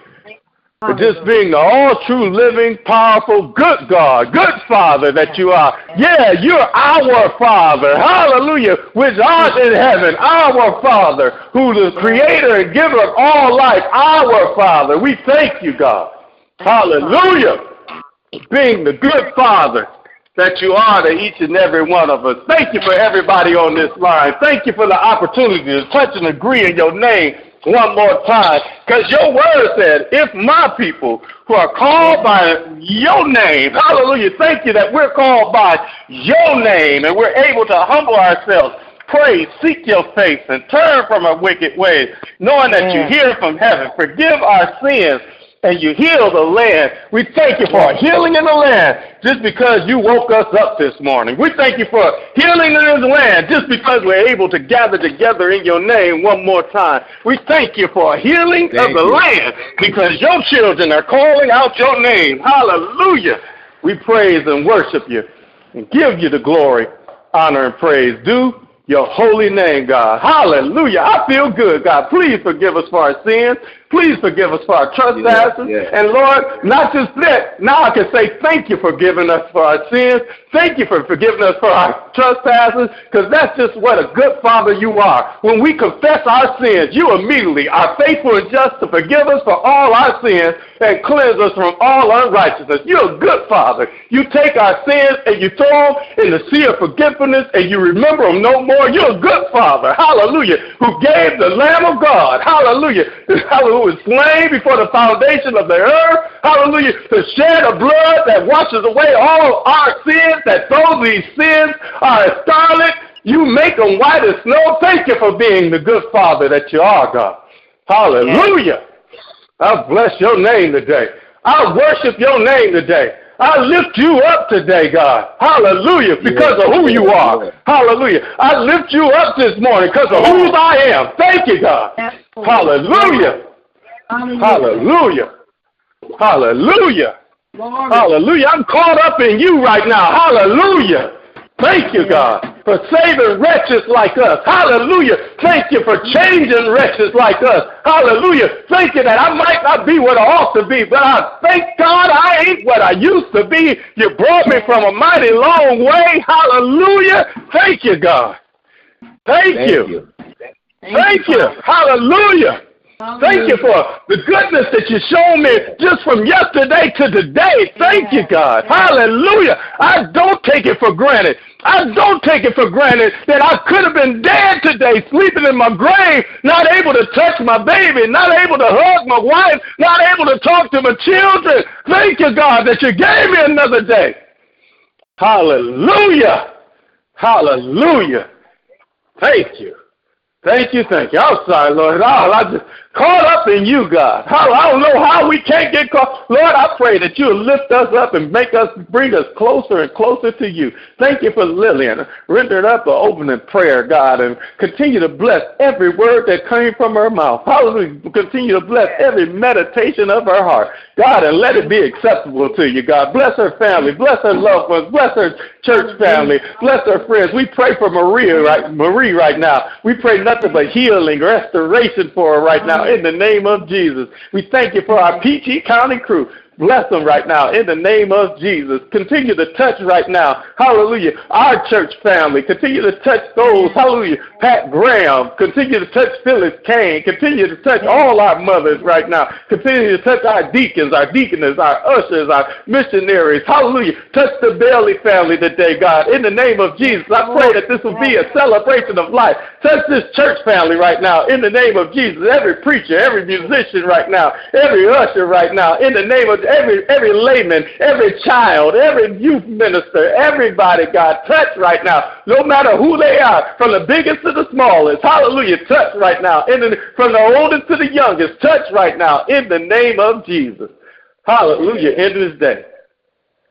for just being the all true, living, powerful, good God, good Father that you are. Yeah, you're our Father. Hallelujah. Which art in heaven, our Father, who the creator and giver of all life, our Father. We thank you, God. Hallelujah. Being the good Father that you are to each and every one of us. Thank you for everybody on this line. Thank you for the opportunity to touch and agree in your name one more time. Because your word said, if my people who are called by your name, hallelujah, thank you that we're called by your name and we're able to humble ourselves. Pray, seek your face, and turn from our wicked ways, knowing that you hear from heaven. Forgive our sins, and you heal the land. We thank you for healing in the land just because you woke us up this morning. We thank you for healing in this land just because we're able to gather together in your name one more time. We thank you for healing of the you. land because your children are calling out your name. Hallelujah. We praise and worship you and give you the glory, honor, and praise. Due your holy name, God. Hallelujah. I feel good, God. Please forgive us for our sins. Please forgive us for our trespasses. Yeah, yeah. And Lord, not just that, now I can say thank you for giving us for our sins. Thank you for forgiving us for our trespasses, because that's just what a good father you are. When we confess our sins, you immediately are faithful and just to forgive us for all our sins and cleanse us from all unrighteousness. You're a good father. You take our sins and you throw them in the sea of forgiveness and you remember them no more. You're a good father. Hallelujah. Who gave the Lamb of God. Hallelujah. Hallelujah. Who was slain before the foundation of the earth. Hallelujah. To shed a blood that washes away all our sins, that though these sins are as scarlet, you make them white as snow. Thank you for being the good father that you are, God. Hallelujah. I bless your name today. I worship your name today. I lift you up today, God. Hallelujah, because of who you are. Hallelujah. I lift you up this morning because of who I am. Thank you, God. Hallelujah. Hallelujah. Hallelujah. Hallelujah. I'm caught up in you right now. Hallelujah. Thank you, God, for saving wretches like us. Hallelujah. Thank you for changing wretches like us. Hallelujah. Thank you that I might not be what I ought to be, but I thank God I ain't what I used to be. You brought me from a mighty long way. Hallelujah. Thank you, God. Thank, Thank you. you. Thank you. Hallelujah. Thank you for the goodness that you showed me just from yesterday to today. Thank you, God. Hallelujah. I don't take it for granted. I don't take it for granted that I could have been dead today, sleeping in my grave, not able to touch my baby, not able to hug my wife, not able to talk to my children. Thank you, God, that you gave me another day. Hallelujah. Hallelujah. Thank you. Thank you, thank you. I'm sorry, Lord. Oh, I just caught up in you, God. How, I don't know how we can't get caught. Lord, I pray that you'll lift us up and make us, bring us closer and closer to you. Thank you for Lillian. Rendered up an opening prayer, God, and continue to bless every word that came from her mouth. Hallelujah. Continue to bless every meditation of her heart. God, and let it be acceptable to you, God. Bless her family. Bless her loved ones. Bless her church family. Bless her friends. We pray for Maria right, Marie right now. We pray nothing but healing, restoration for her right now in the name of Jesus. We thank you for our PG County crew. Bless them right now in the name of Jesus. Continue to touch right now. Hallelujah. Our church family. Continue to touch those. Hallelujah. Pat Graham. Continue to touch Phyllis Kane. Continue to touch all our mothers right now. Continue to touch our deacons, our deaconess, our ushers, our missionaries. Hallelujah. Touch the Bailey family today, God. In the name of Jesus, I pray that this will be a celebration of life. Touch this church family right now. In the name of Jesus. Every preacher, every musician right now, every usher right now. In the name of every every layman, every child, every youth minister, everybody, God, touch right now, no matter who they are, from the biggest to the smallest. Hallelujah, touch right now. In the, from the oldest to the youngest, touch right now in the name of Jesus. Hallelujah, end of this day.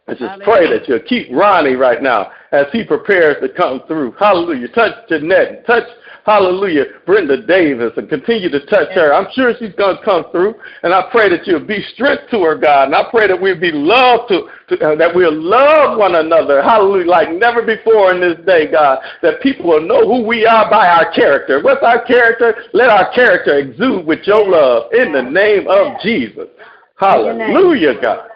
Let's just pray that you'll keep Ronnie right now as he prepares to come through. Hallelujah. Touch Jeanette. Touch hallelujah, Brenda Davis, and continue to touch her. I'm sure she's going to come through, and I pray that you'll be strength to her, God, and I pray that we'll be loved to, to uh, that we'll love one another, hallelujah, like never before in this day, God, that people will know who we are by our character. What's our character? Let our character exude with your love in the name of Jesus. Hallelujah, God.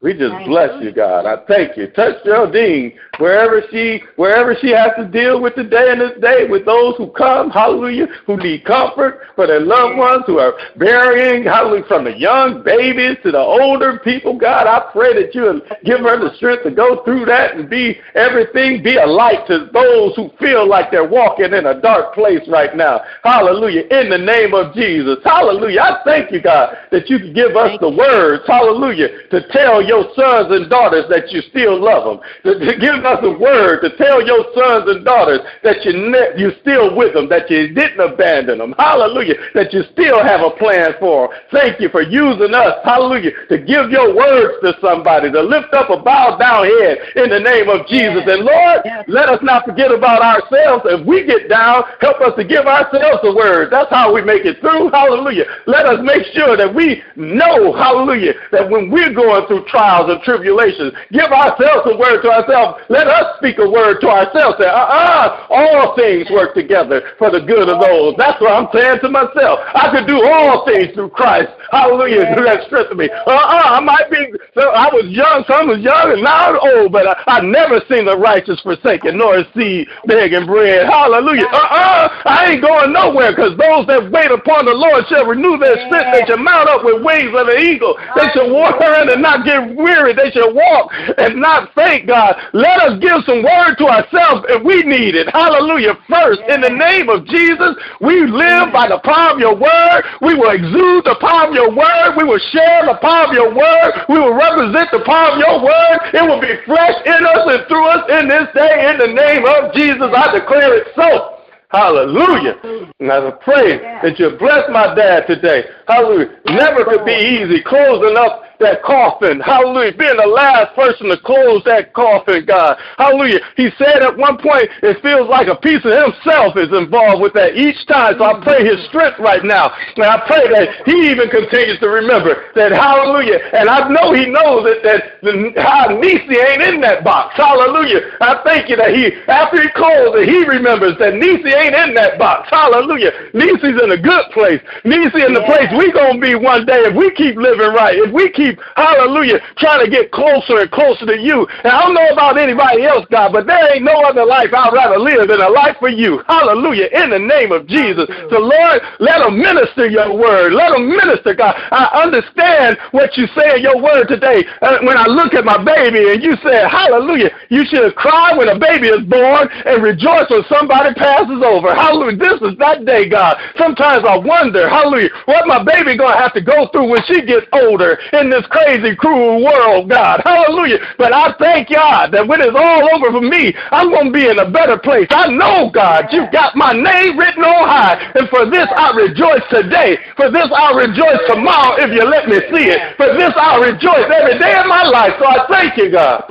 We just bless you, God. I thank you. Touch Geraldine wherever she wherever she has to deal with today and this day with those who come, hallelujah, who need comfort for their loved ones who are burying, hallelujah, from the young babies to the older people. God, I pray that you give her the strength to go through that and be everything, be a light to those who feel like they're walking in a dark place right now. Hallelujah. In the name of Jesus. Hallelujah. I thank you, God, that you can give us the words, hallelujah, to tell your sons and daughters that you still love them. To, to give us a word to tell your sons and daughters that you ne- you're still with them, that you didn't abandon them. Hallelujah. That you still have a plan for them. Thank you for using us. Hallelujah. To give your words to somebody, to lift up a bowed down head in the name of Jesus. And Lord, let us not forget about ourselves. If we get down, help us to give ourselves a word. That's how we make it through. Hallelujah. Let us make sure that we know, hallelujah, that when we're going through trials and tribulations, give ourselves a word to ourselves. Let us speak a word to ourselves. Say, uh-uh, all things work together for the good of those. That's what I'm saying to myself. I could do all things through Christ. Hallelujah. Through that strength of me. Uh-uh, I might be, so I was young, some was young, and now I'm old, but I, I never seen the righteous forsaken, nor seed begging bread. Hallelujah. Uh-uh, I ain't going nowhere, because those that wait upon the Lord shall renew their strength. They shall mount up with wings of an eagle. They shall walk around and not get weary. They shall walk and not faint, God. Let us give some word to ourselves if we need it. Hallelujah. First, in the name of Jesus, we live by the power of your word. We will exude the power of your word. We will share the power of your word. We will represent the power of your word. It will be flesh in us and through us in this day. In the name of Jesus, I declare it so. Hallelujah. And I pray that you bless my dad today. Hallelujah. Never could be easy closing up that coffin. Hallelujah. Being the last person to close that coffin, God. Hallelujah. He said at one point, it feels like a piece of himself is involved with that each time. So I mm. pray his strength right now. And I pray that he even continues to remember that, hallelujah. And I know he knows that, that the, how Nisi ain't in that box. Hallelujah. I thank you that he, after he closes it, he remembers that Nisi ain't in that box. Hallelujah. Nisi's in a good place. Nisi in the place we going to be one day if we keep living right. If we keep keep, hallelujah, trying to get closer and closer to you. And I don't know about anybody else, God, but there ain't no other life I'd rather live than a life for you. Hallelujah. In the name of Jesus. So, Lord, let them minister your word. Let them minister, God. I understand what you say in your word today. Uh, when I look at my baby and you said, hallelujah, you should cry when a baby is born and rejoice when somebody passes over. Hallelujah. This is that day, God. Sometimes I wonder, hallelujah, what my baby going to have to go through when she gets older in this crazy, cruel world, God. Hallelujah. But I thank God that when it's all over for me, I'm going to be in a better place. I know, God, you've got my name written on high. And for this I rejoice today. For this I'll rejoice tomorrow if you let me see it. For this I'll rejoice every day of my life. So I thank you, God.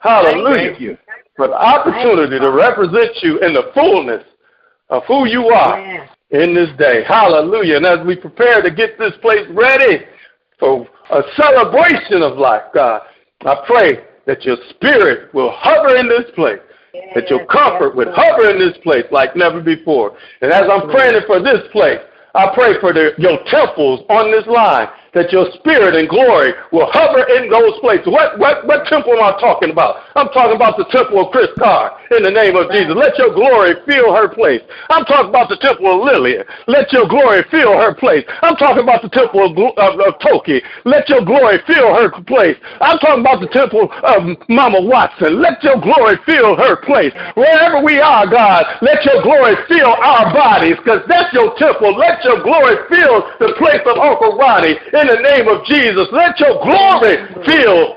Hallelujah. Thank you. For the opportunity to represent you in the fullness of who you are in this day. Hallelujah. And as we prepare to get this place ready for a celebration of life, God, I pray that your spirit will hover in this place. That your comfort would hover in this place like never before. And as I'm praying for this place, I pray for the, your temples on this line that your spirit and glory will hover in those places. What, what, what temple am I talking about? I'm talking about the temple of Chris Carr in the name of Jesus. Let your glory fill her place. I'm talking about the temple of Lillian. Let your glory fill her place. I'm talking about the temple of, of, of Toki. Let your glory fill her place. I'm talking about the temple of Mama Watson. Let your glory fill her place. Wherever we are, God, let your glory fill our bodies because that's your temple. Let your glory fill the place of Uncle Ronnie in the name of Jesus. Let your glory fill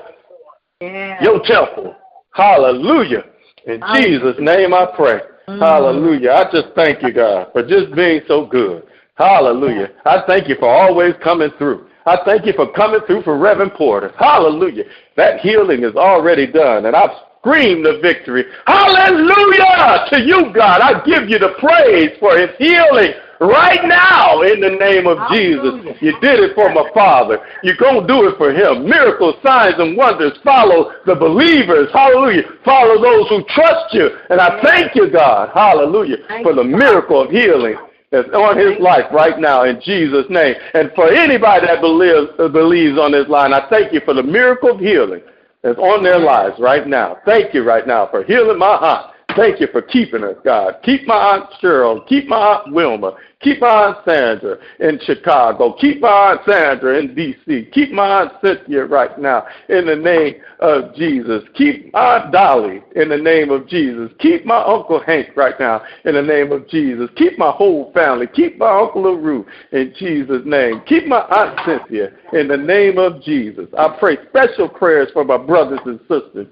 your temple. Hallelujah. In Jesus' name I pray. Mm. Hallelujah. I just thank you, God, for just being so good. Hallelujah. I thank you for always coming through. I thank you for coming through for Reverend Porter. Hallelujah. That healing is already done, and I've screamed the victory. Hallelujah to you, God. I give you the praise for his healing right now in the name of Jesus. You did it for my father. You're going to do it for him. Miracles, signs, and wonders follow the believers. Hallelujah. Follow those who trust you. And I thank you, God. Hallelujah. For the miracle of healing that's on his life right now in Jesus' name. And for anybody that believes, uh, believes on this line, I thank you for the miracle of healing that's on their lives right now. Thank you right now for healing my aunt. Thank you for keeping us, God. Keep my Aunt Cheryl. Keep my Aunt Wilma. Keep Aunt Sandra in Chicago. Keep Aunt Sandra in D.C. Keep my Aunt Cynthia right now in the name of Jesus. Keep Aunt Dolly in the name of Jesus. Keep my Uncle Hank right now in the name of Jesus. Keep my whole family. Keep my Uncle LaRue in Jesus' name. Keep my Aunt Cynthia in the name of Jesus. I pray special prayers for my brothers and sisters.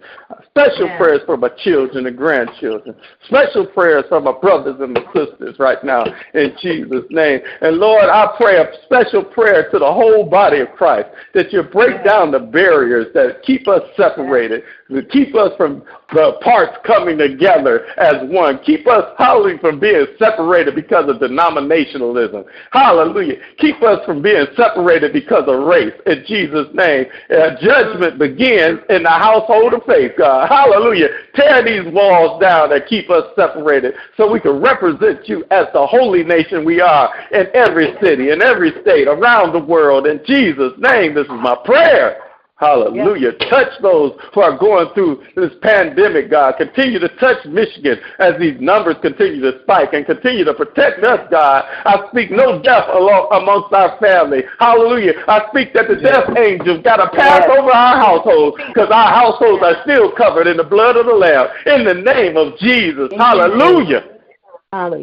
Special Yeah. prayers for my children and grandchildren. Special prayers for my brothers and my sisters right now in Jesus' name. And Lord, I pray a special prayer to the whole body of Christ that you break down the barriers that keep us separated, to keep us from the parts coming together as one. Keep us howling from being separated because of denominationalism. Hallelujah. Keep us from being separated because of race. In Jesus' name, uh, judgment begins in the household of faith, God. Hallelujah. Tear these walls down that keep us separated so we can represent you as the holy nation we are in every city, in every state, around the world. In Jesus' name, this is my prayer. Hallelujah. Touch those who are going through this pandemic, God. Continue to touch Michigan as these numbers continue to spike and continue to protect us, God. I speak no death along, amongst our family. Hallelujah. I speak that the death angels got to pass over our households because our households are still covered in the blood of the Lamb. In the name of Jesus. Hallelujah.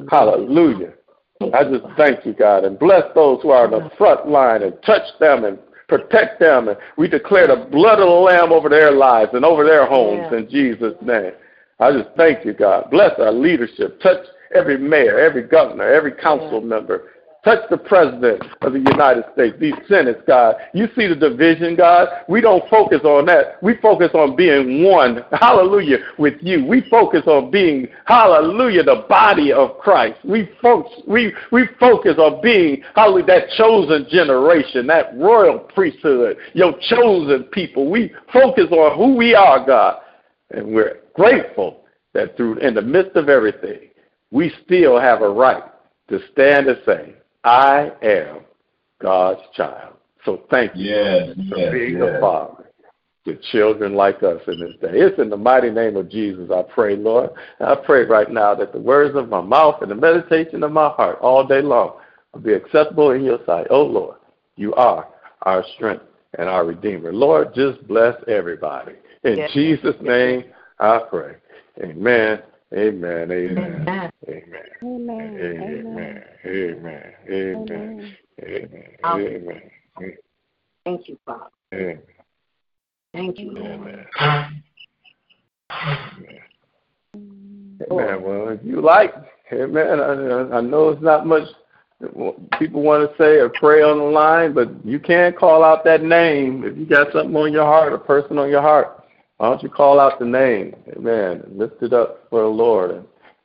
Hallelujah. I just thank you, God, and bless those who are on the front line and touch them and protect them. And we declare the blood of the Lamb over their lives and over their homes in Jesus' name. I just thank you, God. Bless our leadership. Touch every mayor, every governor, every council member. Touch the president of the United States, these senates, God. You see the division, God. We don't focus on that. We focus on being one, hallelujah, with you. We focus on being, hallelujah, the body of Christ. We, focus, we, we focus on being, hallelujah, that chosen generation, that royal priesthood, your chosen people. We focus on who we are, God. And we're grateful that through, in the midst of everything, we still have a right to stand and say, I am God's child. So thank you Yes, for yes, being yes. a father to children like us in this day. It's in the mighty name of Jesus I pray, Lord. I pray right now that the words of my mouth and the meditation of my heart all day long will be acceptable in your sight. Oh, Lord, you are our strength and our Redeemer. Lord, just bless everybody. In Yes. Jesus' name I pray. Amen. Amen. Amen. Amen. Amen. Amen. Amen. Amen. Amen. Amen. Thank you, Father. Amen. Thank you, Amen. Amen. Well, if you like, amen. I, I know it's not much people want to say or pray on the line, but you can call out that name if you got something on your heart, a person on your heart. Why don't you call out the name, amen, lift it up for the Lord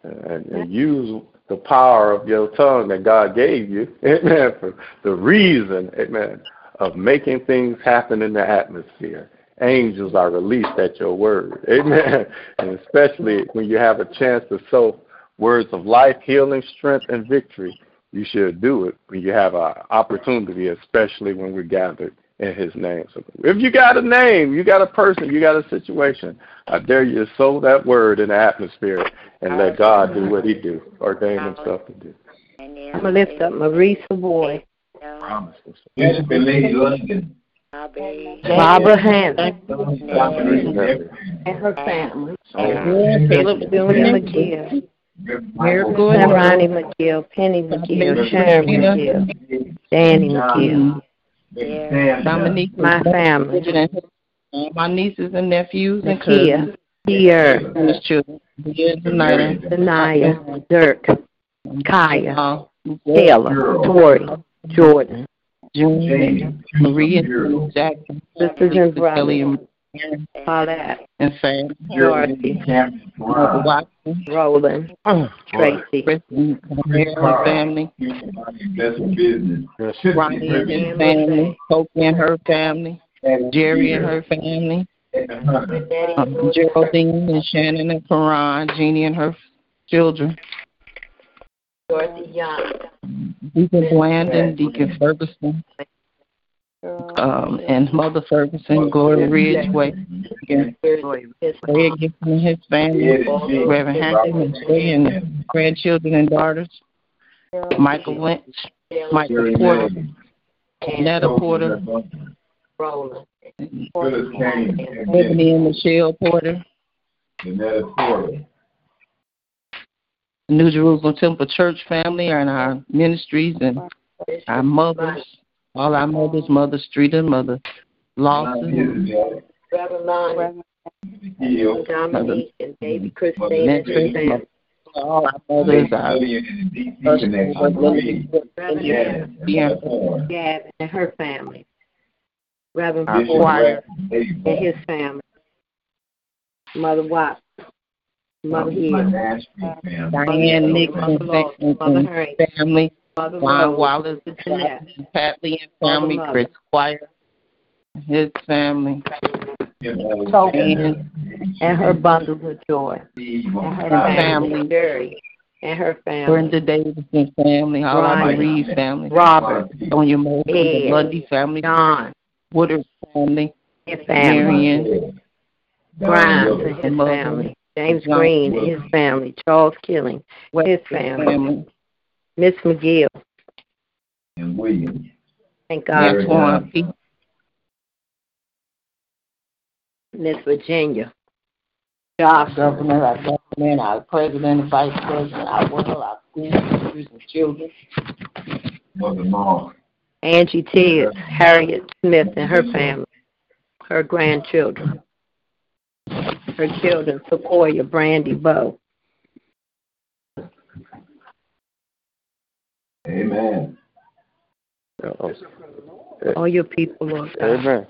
and, and, and use the power of your tongue that God gave you, amen, for the reason, amen, of making things happen in the atmosphere. Angels are released at your word, amen, and especially when you have a chance to sow words of life, healing, strength, and victory you should do it when you have an opportunity, especially when we're gathered in His name. So if you got a name, you got a person, you got a situation, I dare you to sow that word in the atmosphere and let God do what He do, ordain Himself to do. I'm going to lift up Marie Savoy, Elizabeth Lady London. Barbara Hanson, and her family, Philip Junior McGill, Miracle. Ronnie McGill, Penny McGill, Sharon McGill, Danny McGill, Dominique, my family, my nieces and nephews and Nakia, cousins, Pierre, and his children, Leah and Denita, Denaya, Dirk, Kaya, uh, Taylor, Tori, Jordan, June, Maria, Jackson, sisters and Kelly, brothers, and Paulette, and Sam, Dorothy, Mother Watson, Roland, Tracy, Chris, her family, Ronnie and his family, Coke and her family, Jerry and her family, um, Geraldine and Shannon and Karan, Jeannie and her children, Dorothy Young, Deacon Blandon, Deacon Ferguson, um, and Mother Ferguson, Gloria Ridgeway, and Fred Gibson and his family, Reverend Hampton and Shay and grandchildren and daughters, Michael Lynch, Michael Porter, Netta Porter, Roland, Phyllis Kane. Ebony and Michelle Porter, Janetta Porter. the New Jerusalem Temple Church family and our ministries and our mothers, all our mothers, Mother Street and Mother Lawson, Reverend Lonnie, Hill. Dominique, and baby Christine and her family. all our mothers, our Reverend Gavin. And her family. Reverend Our Ford and his family. Mother Watts, Mother Hill, Diane Nixon and Mother and Hurry, family, Mother Ron Rose, Wallace, Jeanette, Pat Lee and family, Mother. Chris Squire, his family, Token, and her bundles of joy. And her Her family, family. And her family. Brenda Davis and family, all. Reed family, Robert, Sonia Moore, the Ed. Lundy family, John, Woodard family, his family. Marion, Grimes and his family. James Green and his family. Charles Killing, his family. Miss McGill. And Williams. Thank God. Antoine Miss Virginia. Josh. Governor, our government, our president, and vice president, our world, our school teachers and children. Mother Mom. Angie Tibbs, Harriet Smith and her family, her grandchildren, her children, Sequoia, Brandy, Bow. Amen. All your people, Lord God. Amen.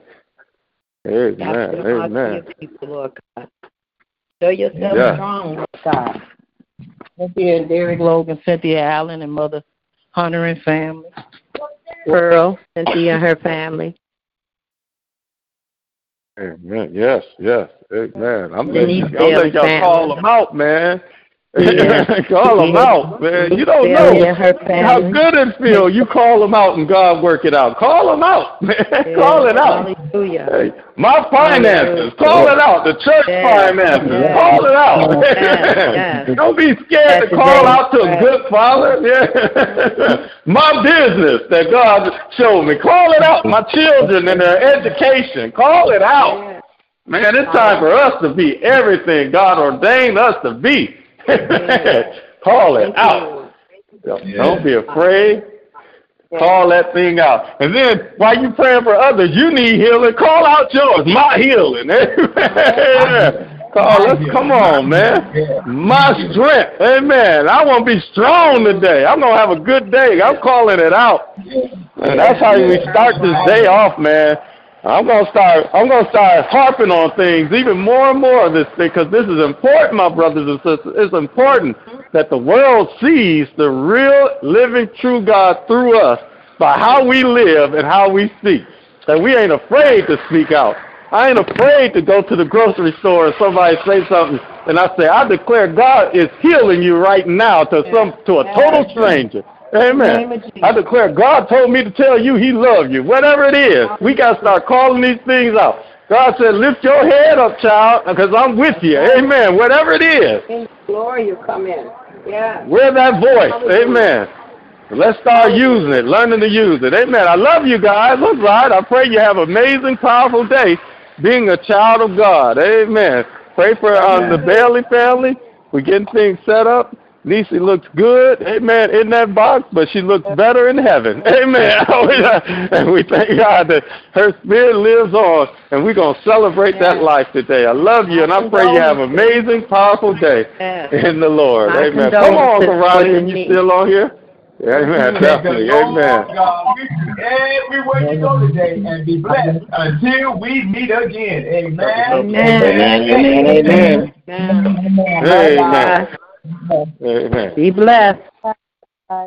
Amen. Stop your Amen. your people, Lord God. Show yourself Yeah. strong, Lord God. Cynthia and Derek Logan, Cynthia Allen, and Mother Hunter and family. Pearl, Cynthia and her family. Amen. Yes, yes. Amen. I'm Denise letting, I'm letting y'all call family. them out, man. Yeah. call them out, man. You don't know how good it feels. You call them out and God work it out. Call them out, man. call it out. Hallelujah. Hey, my finances, call it out. The church Yes, finances, call it out. Don't be scared That's to call out to a good father. Yeah. my business that God showed me, call it out. My children and their education, call it out. Man, it's time for us to be everything God ordained us to be. call it out. Don't be afraid. Call that thing out. And then while you praying for others, you need healing. Call out yours. My healing. Call, let's come on, man. My strength. Amen. I want to be strong today. I'm gonna have a good day. I'm calling it out. And that's how we start this day off, man. I'm gonna start. I'm gonna start harping on things even more and more of this thing because this is important, my brothers and sisters. It's important that the world sees the real, living, true God through us by how we live and how we speak. That we ain't afraid to speak out. I ain't afraid to go to the grocery store and somebody say something, and I say, I declare God is healing you right now to some to a total stranger. Amen. I declare God told me to tell you He loves you. Whatever it is, we got to start calling these things out. God said, lift your head up, child, because I'm with you. Amen. Whatever it is, In glory you come in. Yeah. wear that voice. Amen. Let's start using it, learning to use it. Amen. I love you guys. All right. I pray you have an amazing, powerful day being a child of God. Amen. Pray for um, the Bailey family. We're getting things set up. Niecy looks good, amen, in that box, but she looks better in heaven. Amen. Oh, and we thank God that her spirit lives on, and we're going to celebrate that life today. I love you, and I pray you have an amazing, powerful day in the Lord. My Amen. Come on, condolences Karate, for and you you. still on here? Amen, definitely. Amen. God with you everywhere you go today and be blessed until we meet again. Amen. Amen. Amen. Amen. Amen. Be blessed. Bye.